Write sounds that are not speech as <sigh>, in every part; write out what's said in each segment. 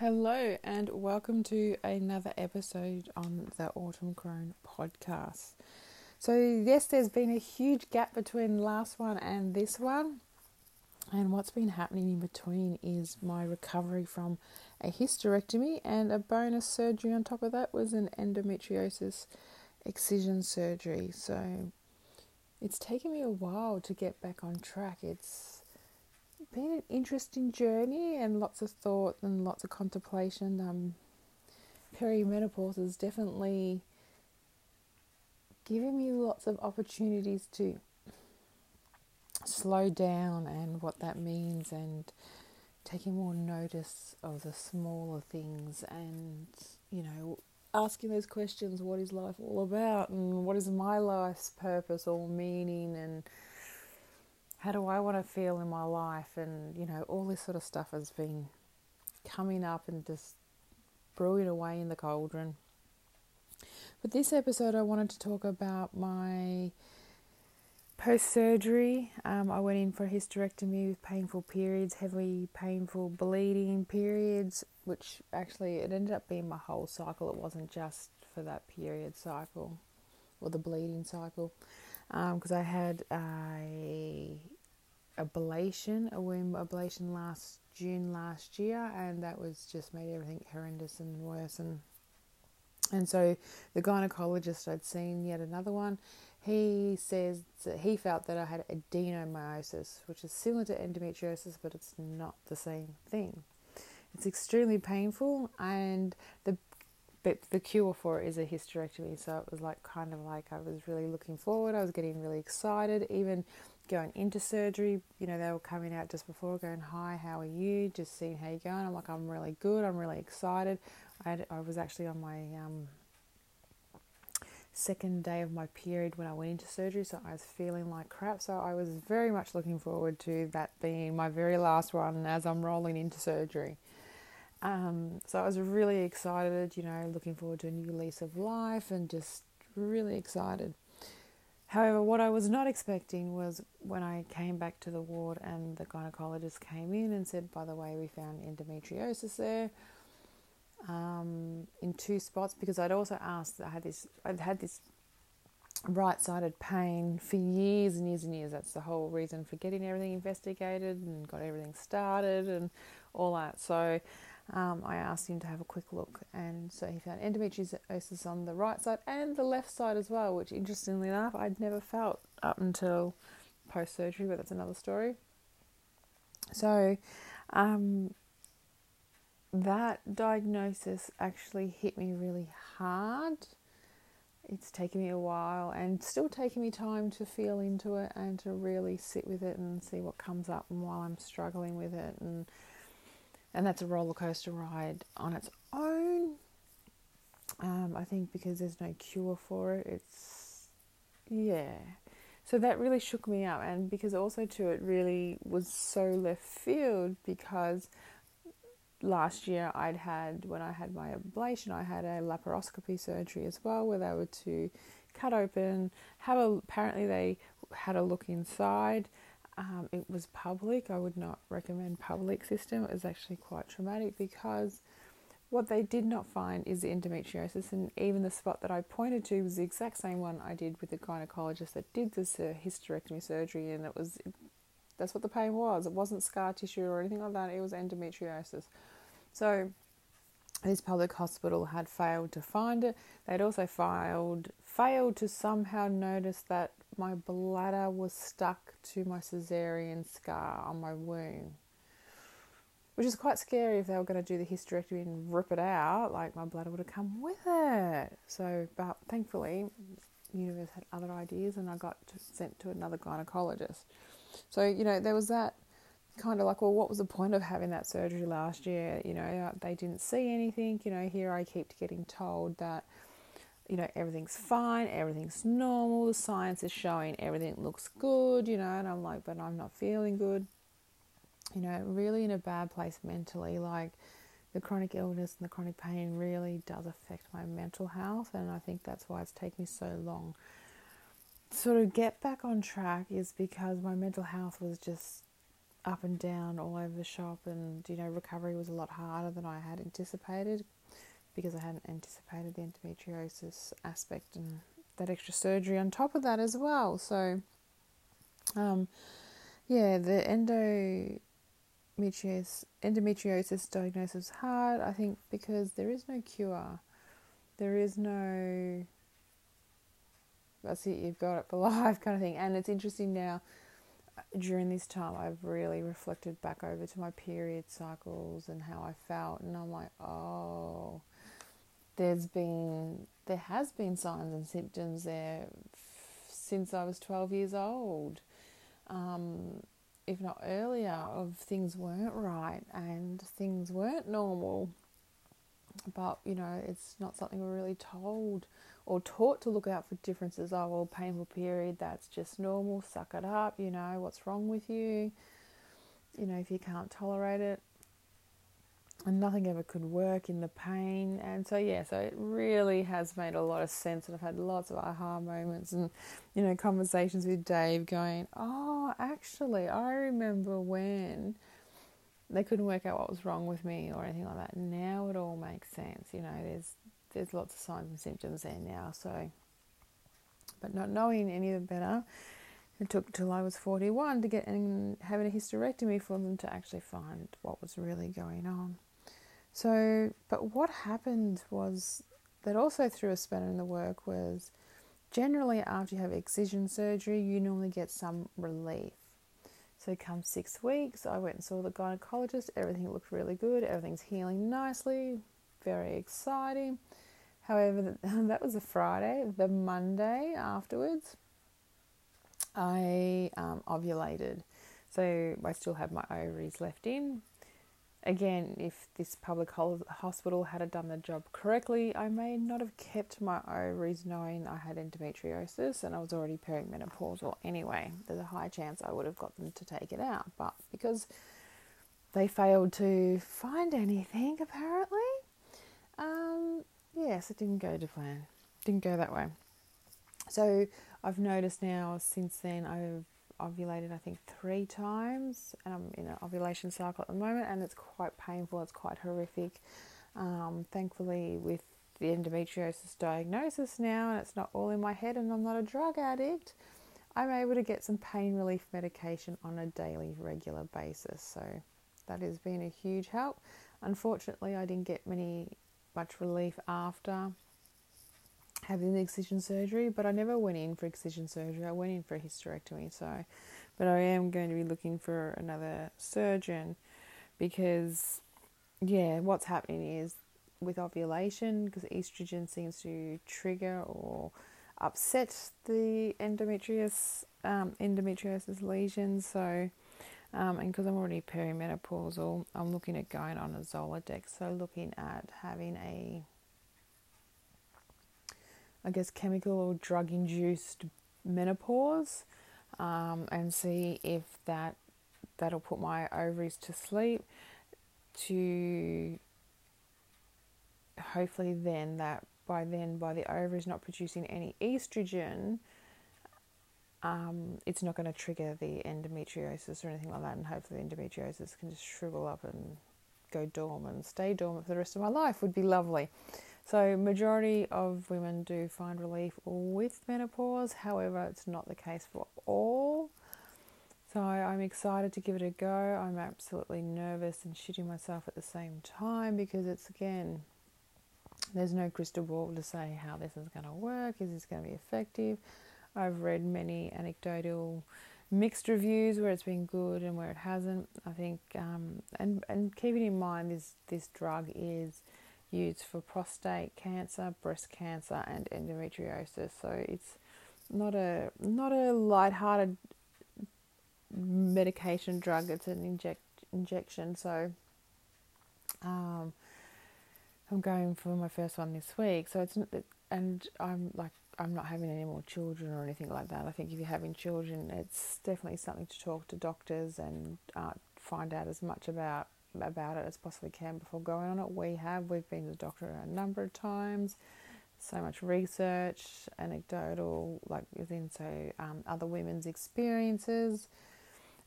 Hello, and welcome to another episode on the Autumn Crone podcast. So, yes, there's been a huge gap between last one and this one, and what's been happening in between is my recovery from a hysterectomy and a bonus surgery on top of that was an endometriosis excision surgery. So, it's taken me a while to get back on track. It's been an interesting journey and lots of thought and lots of contemplation. Um, perimenopause is definitely giving me lots of opportunities to slow down and what that means and taking more notice of the smaller things and you know asking those questions what is life all about and what is my life's purpose or meaning and how do I want to feel in my life? And, you know, all this sort of stuff has been coming up and just brewing away in the cauldron. But this episode, I wanted to talk about my post surgery. Um, I went in for a hysterectomy with painful periods, heavy, painful bleeding periods, which actually it ended up being my whole cycle. It wasn't just for that period cycle or the bleeding cycle because um, I had a ablation, a womb ablation last June last year, and that was just made everything horrendous and worse. And and so the gynecologist I'd seen yet another one. He says that he felt that I had adenomyosis, which is similar to endometriosis, but it's not the same thing. It's extremely painful, and the but the cure for it is a hysterectomy. So it was like kind of like I was really looking forward. I was getting really excited, even going into surgery. You know, they were coming out just before, going, "Hi, how are you?" Just seeing how you're going. I'm like, "I'm really good. I'm really excited." I had, I was actually on my um, second day of my period when I went into surgery, so I was feeling like crap. So I was very much looking forward to that being my very last one as I'm rolling into surgery. Um, so I was really excited, you know, looking forward to a new lease of life and just really excited. However, what I was not expecting was when I came back to the ward and the gynecologist came in and said, by the way, we found endometriosis there um, in two spots because I'd also asked, I had this, I'd had this right-sided pain for years and years and years. That's the whole reason for getting everything investigated and got everything started and all that. So um, I asked him to have a quick look, and so he found endometriosis on the right side and the left side as well, which interestingly enough I'd never felt up until post surgery, but that's another story. So, um, that diagnosis actually hit me really hard. It's taken me a while and still taking me time to feel into it and to really sit with it and see what comes up and while I'm struggling with it and and that's a roller coaster ride on its own. Um, I think because there's no cure for it, it's yeah. So that really shook me up, and because also too, it really was so left field because last year I'd had when I had my ablation, I had a laparoscopy surgery as well, where they were to cut open, have a apparently they had a look inside um, it was public. I would not recommend public system. It was actually quite traumatic because what they did not find is the endometriosis, and even the spot that I pointed to was the exact same one I did with the gynecologist that did this uh, hysterectomy surgery, and it was that's what the pain was. It wasn't scar tissue or anything like that. It was endometriosis. So this public hospital had failed to find it. They'd also failed failed to somehow notice that my bladder was stuck to my cesarean scar on my womb. Which is quite scary if they were going to do the hysterectomy and rip it out, like my bladder would have come with it. So, but thankfully, the universe had other ideas and I got sent to another gynecologist. So, you know, there was that kind of like, well, what was the point of having that surgery last year? You know, they didn't see anything. You know, here I keep getting told that you know, everything's fine, everything's normal, the science is showing everything looks good, you know, and I'm like, but I'm not feeling good. You know, really in a bad place mentally. Like the chronic illness and the chronic pain really does affect my mental health, and I think that's why it's taken me so long. Sort of get back on track is because my mental health was just up and down all over the shop, and you know, recovery was a lot harder than I had anticipated because I hadn't anticipated the endometriosis aspect and that extra surgery on top of that as well. So, um, yeah, the endometriosis, endometriosis diagnosis is hard, I think, because there is no cure. There is no, that's it, you've got it for <laughs> life kind of thing. And it's interesting now, during this time, I've really reflected back over to my period cycles and how I felt. And I'm like, oh, there's been there has been signs and symptoms there since I was 12 years old, um, if not earlier, of things weren't right and things weren't normal. But you know, it's not something we're really told or taught to look out for differences. Oh, well, painful period, that's just normal. Suck it up. You know, what's wrong with you? You know, if you can't tolerate it, and nothing ever could work in the pain. And so, yeah, so it really has made a lot of sense. And I've had lots of aha moments and, you know, conversations with Dave going, oh, actually, I remember when they couldn't work out what was wrong with me or anything like that. Now it all makes sense. You know, there's there's lots of signs and symptoms there now. So, but not knowing any of them better, it took till I was 41 to get and having a hysterectomy for them to actually find what was really going on. So, but what happened was that also threw a spanner in the work was generally after you have excision surgery, you normally get some relief. So, come six weeks, I went and saw the gynecologist. Everything looked really good. Everything's healing nicely. Very exciting. However, <laughs> that was a Friday. The Monday afterwards, I um, ovulated. So I still had my ovaries left in, Again, if this public hospital had done the job correctly, I may not have kept my ovaries knowing I had endometriosis and I was already perimenopausal anyway. There's a high chance I would have got them to take it out, but because they failed to find anything apparently, um, yes, it didn't go to plan. Didn't go that way. So I've noticed now since then I've ovulated, I think, three times, and I'm in an ovulation cycle at the moment, and it's quite painful. It's quite horrific. Um, thankfully, with the endometriosis diagnosis now, and it's not all in my head, and I'm not a drug addict. I'm able to get some pain relief medication on a daily, regular basis. So that has been a huge help. Unfortunately, I didn't get many much relief after having the excision surgery, but I never went in for excision surgery. I went in for a hysterectomy. So, but I am going to be looking for another surgeon because, yeah, what's happening is with ovulation because estrogen seems to trigger or upset the endometrious um, endometriosis lesions. So, um, and because I'm already perimenopausal, I'm looking at going on a Zoladex. So, looking at having a I guess, chemical or drug induced menopause um, and see if that that'll put my ovaries to sleep to hopefully then that by then by the ovaries not producing any estrogen um, it's not going to trigger the endometriosis or anything like that and hopefully the endometriosis can just shrivel up and go dormant and stay dormant for the rest of my life. Would be lovely so, majority of women do find relief with menopause. However, it's not the case for all. So, I'm excited to give it a go. I'm absolutely nervous and shitting myself at the same time because it's again, there's no crystal ball to say how this is going to work. Is this going to be effective? I've read many anecdotal mixed reviews where it's been good and where it hasn't. I think, um, and and keeping in mind this this drug is used for prostate cancer, breast cancer, and endometriosis. So it's not a not a light-hearted medication drug. It's an inject injection. So um, I'm going for my first one this week. So it's and I'm like I'm not having any more children or anything like that. I think if you're having children, it's definitely something to talk to doctors and uh, find out as much about about it as possibly can before going on it. We have, we've been to the doctor a number of times, so much research, anecdotal, like within so um, other women's experiences.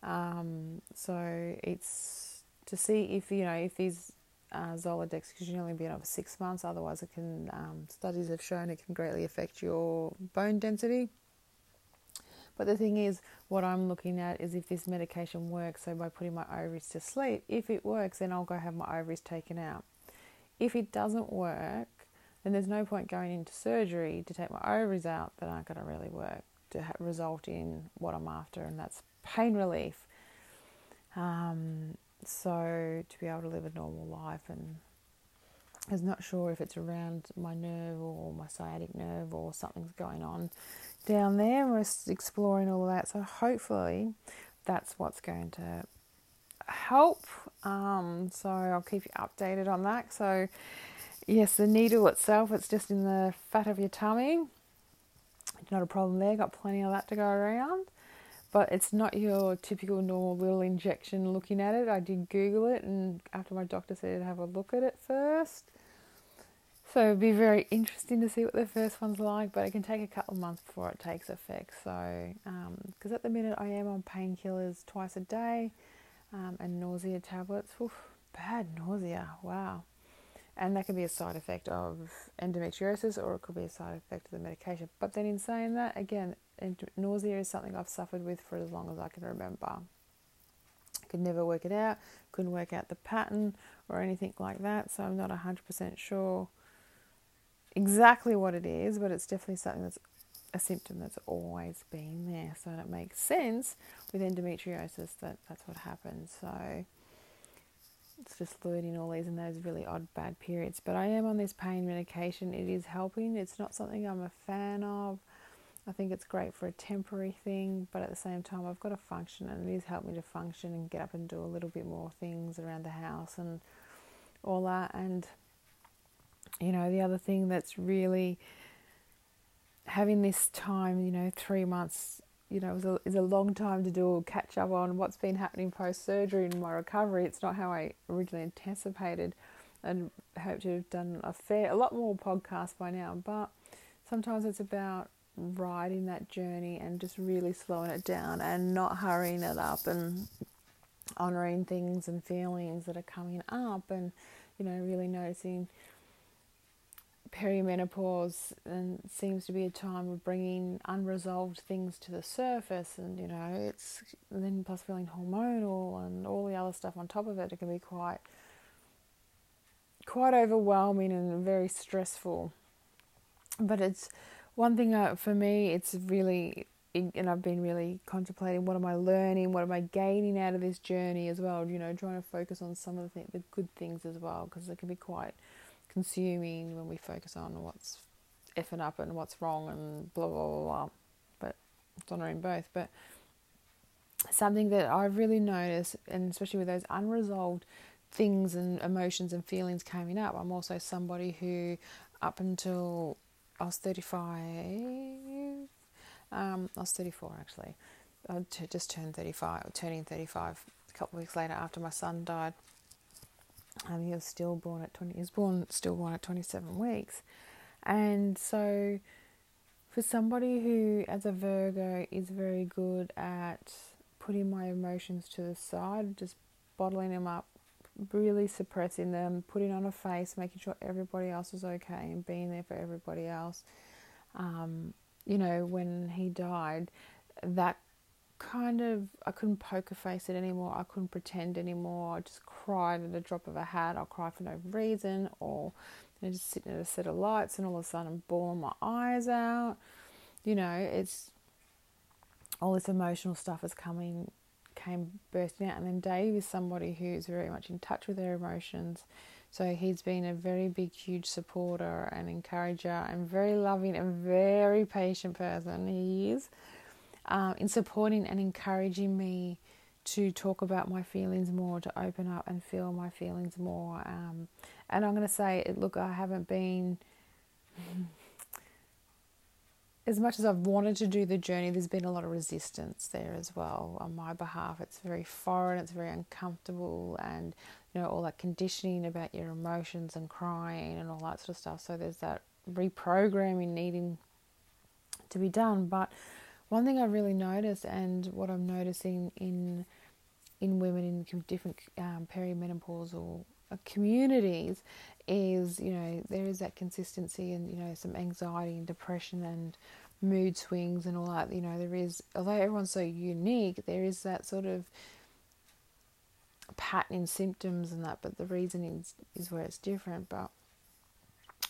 Um, so it's to see if you know if these uh, Zoladex can only be on for six months. Otherwise, it can. Um, studies have shown it can greatly affect your bone density. But the thing is, what I'm looking at is if this medication works. So by putting my ovaries to sleep, if it works, then I'll go have my ovaries taken out. If it doesn't work, then there's no point going into surgery to take my ovaries out that aren't going to really work to ha- result in what I'm after, and that's pain relief. Um, so to be able to live a normal life and I was not sure if it's around my nerve or my sciatic nerve or something's going on down there. We're exploring all of that. So hopefully that's what's going to help. Um, so I'll keep you updated on that. So yes, the needle itself, it's just in the fat of your tummy. Not a problem there. Got plenty of that to go around but it's not your typical normal little injection looking at it. I did Google it, and after my doctor said have a look at it first. So it'd be very interesting to see what the first one's like, but it can take a couple of months before it takes effect. So, because um, at the minute I am on painkillers twice a day um, and nausea tablets. Oof, bad nausea, wow. And that can be a side effect of endometriosis or it could be a side effect of the medication. But then, in saying that, again, nausea is something I've suffered with for as long as I can remember. Could never work it out, couldn't work out the pattern or anything like that, so I'm not 100% sure exactly what it is, but it's definitely something that's a symptom that's always been there. So it makes sense with endometriosis that that's what happens. So it's just learning all these and those really odd bad periods. But I am on this pain medication. It is helping. It's not something I'm a fan of. I think it's great for a temporary thing, but at the same time, I've got to function, and it has helped me to function and get up and do a little bit more things around the house and all that. And you know, the other thing that's really having this time, you know, three months, you know, is a, is a long time to do a catch up on what's been happening post surgery and my recovery. It's not how I originally anticipated, and hope to have done a fair, a lot more podcasts by now. But sometimes it's about riding that journey and just really slowing it down and not hurrying it up and honoring things and feelings that are coming up and you know really noticing perimenopause and seems to be a time of bringing unresolved things to the surface and you know it's then plus feeling hormonal and all the other stuff on top of it it can be quite quite overwhelming and very stressful but it's one thing uh, for me, it's really, and I've been really contemplating what am I learning, what am I gaining out of this journey as well. You know, trying to focus on some of the, th- the good things as well, because it can be quite consuming when we focus on what's effing up and what's wrong and blah blah blah. blah. But it's honouring both. But something that I've really noticed, and especially with those unresolved things and emotions and feelings coming up, I'm also somebody who, up until I was 35. Um, I was 34 actually. I just turned 35, turning 35 a couple of weeks later after my son died. Um, he was stillborn at 20. He was born stillborn at 27 weeks, and so for somebody who, as a Virgo, is very good at putting my emotions to the side, just bottling them up, really suppressing them, putting on a face, making sure everybody else is okay, and being there for everybody else. Um, you know, when he died, that kind of I couldn't poker face it anymore. I couldn't pretend anymore. I just cried at a drop of a hat. I'll cry for no reason, or you know, just sitting at a set of lights, and all of a sudden I'm bawling my eyes out. You know, it's all this emotional stuff is coming came bursting out. And then Dave is somebody who's very much in touch with their emotions. So he's been a very big, huge supporter and encourager and very loving and very patient person. He is um, in supporting and encouraging me to talk about my feelings more, to open up and feel my feelings more. Um, and I'm going to say, look, I haven't been <laughs> as much as I've wanted to do the journey, there's been a lot of resistance there as well on my behalf. It's very foreign, it's very uncomfortable, and you know, all that conditioning about your emotions and crying and all that sort of stuff. So there's that reprogramming needing to be done. But one thing I really noticed, and what I'm noticing in in women in different um, perimenopausal uh, communities, is you know there is that consistency and you know some anxiety and depression and mood swings and all that. You know there is, although everyone's so unique, there is that sort of pattern in symptoms and that, but the reason is is where it's different. But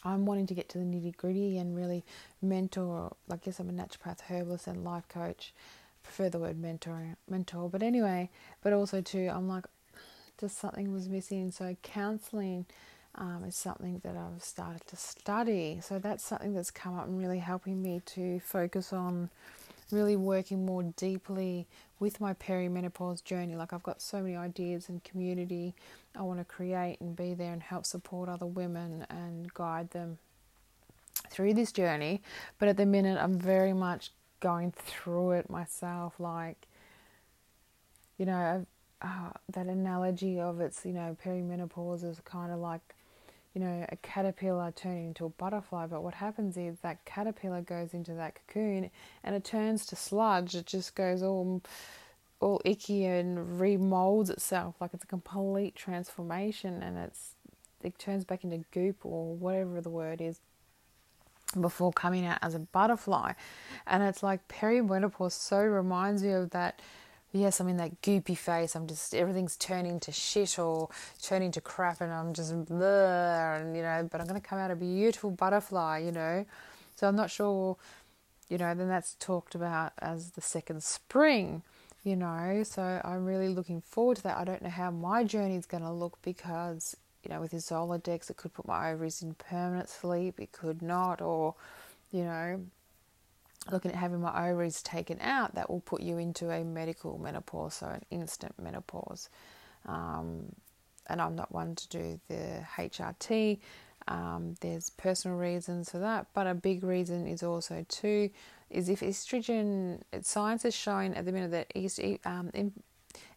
I'm wanting to get to the nitty gritty and really mentor. I guess I'm a naturopath, herbalist, and life coach. prefer the word mentor, mentor. But anyway, but also too, I'm like, just something was missing. So counselling um, is something that I've started to study. So that's something that's come up and really helping me to focus on really working more deeply with my perimenopause journey. Like I've got so many ideas and community I want to create and be there and help support other women and guide them through this journey. But at the minute, I'm very much going through it myself. Like, you know, uh, that analogy of it's, you know, perimenopause is kind of like you know, a caterpillar turning into a butterfly, but what happens is that caterpillar goes into that cocoon and it turns to sludge. It just goes all all icky and remolds itself like it's a complete transformation and it's it turns back into goop or whatever the word is before coming out as a butterfly. And it's like perimenopause so reminds me of that yes, I'm in that goopy face. I'm just everything's turning to shit or turning to crap, and I'm just blah, and you know. But I'm going to come out a beautiful butterfly, you know. So I'm not sure, you know. Then that's talked about as the second spring, you know. So I'm really looking forward to that. I don't know how my journey is going to look because you know with this Zoladex, it could put my ovaries in permanent sleep. It could not, or you know looking at having my ovaries taken out, that will put you into a medical menopause, so an instant menopause. Um, and I'm not one to do the HRT. Um, there's personal reasons for that, but a big reason is also too is if estrogen. Science is showing at the minute that um,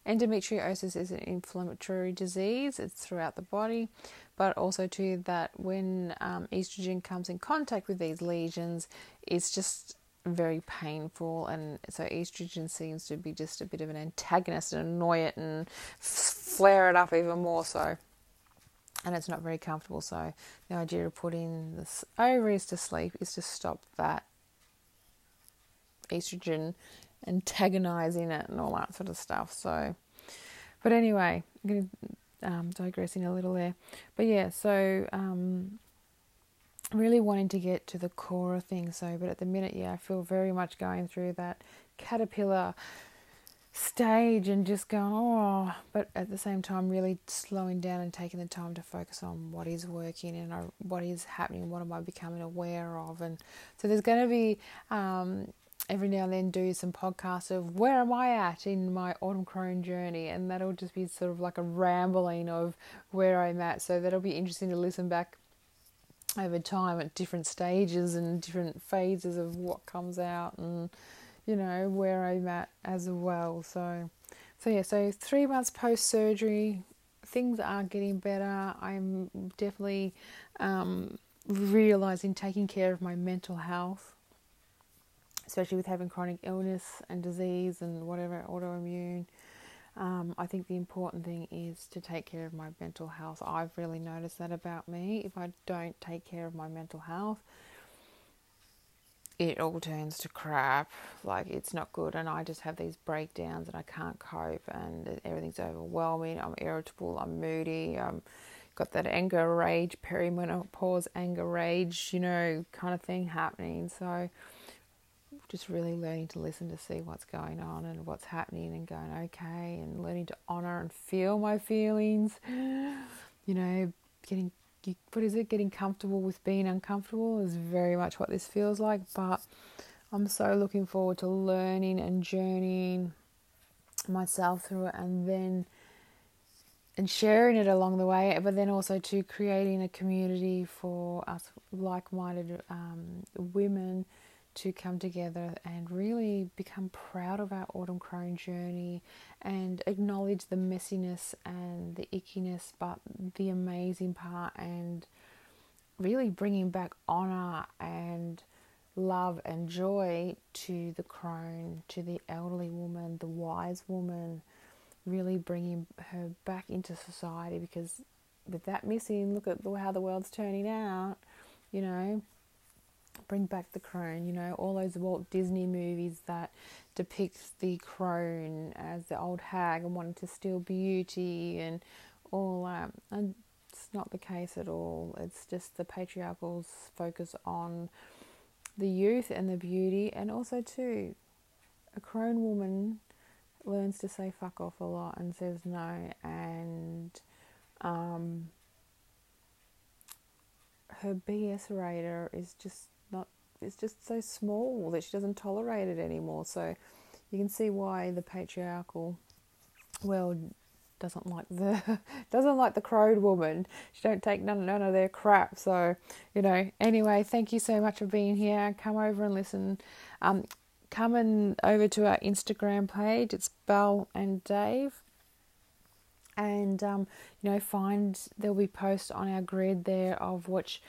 endometriosis is an inflammatory disease. It's throughout the body, but also too that when um, estrogen comes in contact with these lesions, it's just very painful, and so estrogen seems to be just a bit of an antagonist and annoy it and flare it up even more so. And it's not very comfortable. So, the idea of putting the ovaries to sleep is to stop that estrogen antagonizing it and all that sort of stuff. So, but anyway, I'm going to um, digressing a little there. But yeah, so um, really wanting to get to the core of things. So, but at the minute, yeah, I feel very much going through that caterpillar stage and just going, oh, but at the same time, really slowing down and taking the time to focus on what is working and uh, what is happening, what am I becoming aware of. And so there's going to be um, every now and then do some podcasts of where am I at in my autumn crone journey, and that'll just be sort of like a rambling of where I'm at. So that'll be interesting to listen back over time at different stages and different phases of what comes out and you know where I'm at as well. So, so yeah, so three months post surgery, things are getting better. I'm definitely um, realizing taking care of my mental health, especially with having chronic illness and disease and whatever autoimmune. Um, I think the important thing is to take care of my mental health. I've really noticed that about me. If I don't take care of my mental health, it all turns to crap. Like it's not good, and I just have these breakdowns, and I can't cope, and everything's overwhelming. I'm irritable. I'm moody. I'm got that anger, rage, perimenopause, anger, rage, you know, kind of thing happening. So just really learning to listen to see what's going on and what's happening and going okay and learning to honor and feel my feelings. You know, getting what is it? Getting comfortable with being uncomfortable is very much what this feels like. But I'm so looking forward to learning and journeying myself through it and then and sharing it along the way, but then also to creating a community for us like-minded um, women to come together and really become proud of our autumn crone journey and acknowledge the messiness and the ickiness, but the amazing part and really bringing back honor and love and joy to the crone, to the elderly woman, the wise woman, really bringing her back into society because with that missing, look at how the world's turning out, you know. Bring back the crone, you know, all those Walt Disney movies that depict the crone as the old hag and wanting to steal beauty and all that. And it's not the case at all. It's just the patriarchal's focus on the youth and the beauty, and also too, a crone woman learns to say fuck off a lot and says no, and um, her BS radar is just. It's just so small that she doesn't tolerate it anymore. So you can see why the patriarchal world doesn't like the <laughs> doesn't like the crone woman. She don't take none none of their crap. So you know. Anyway, thank you so much for being here. Come over and listen. Um, coming over to our Instagram page. It's Belle and Dave. And um, you know, find there'll be posts on our grid there of which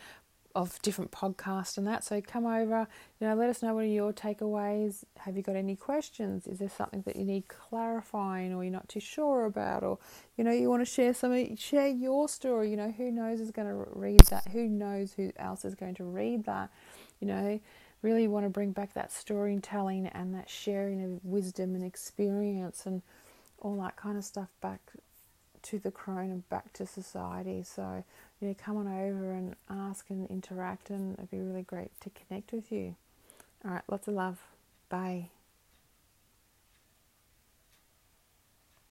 of different podcasts and that. So come over, you know, let us know what are your takeaways. Have you got any questions? Is there something that you need clarifying or you're not too sure about or you know, you want to share some share your story, you know, who knows is going to read that? Who knows who else is going to read that? You know, really want to bring back that storytelling and that sharing of wisdom and experience and all that kind of stuff back to the crone and back to society. So, you know, come on over and ask and interact, and it'd be really great to connect with you. All right, lots of love. Bye.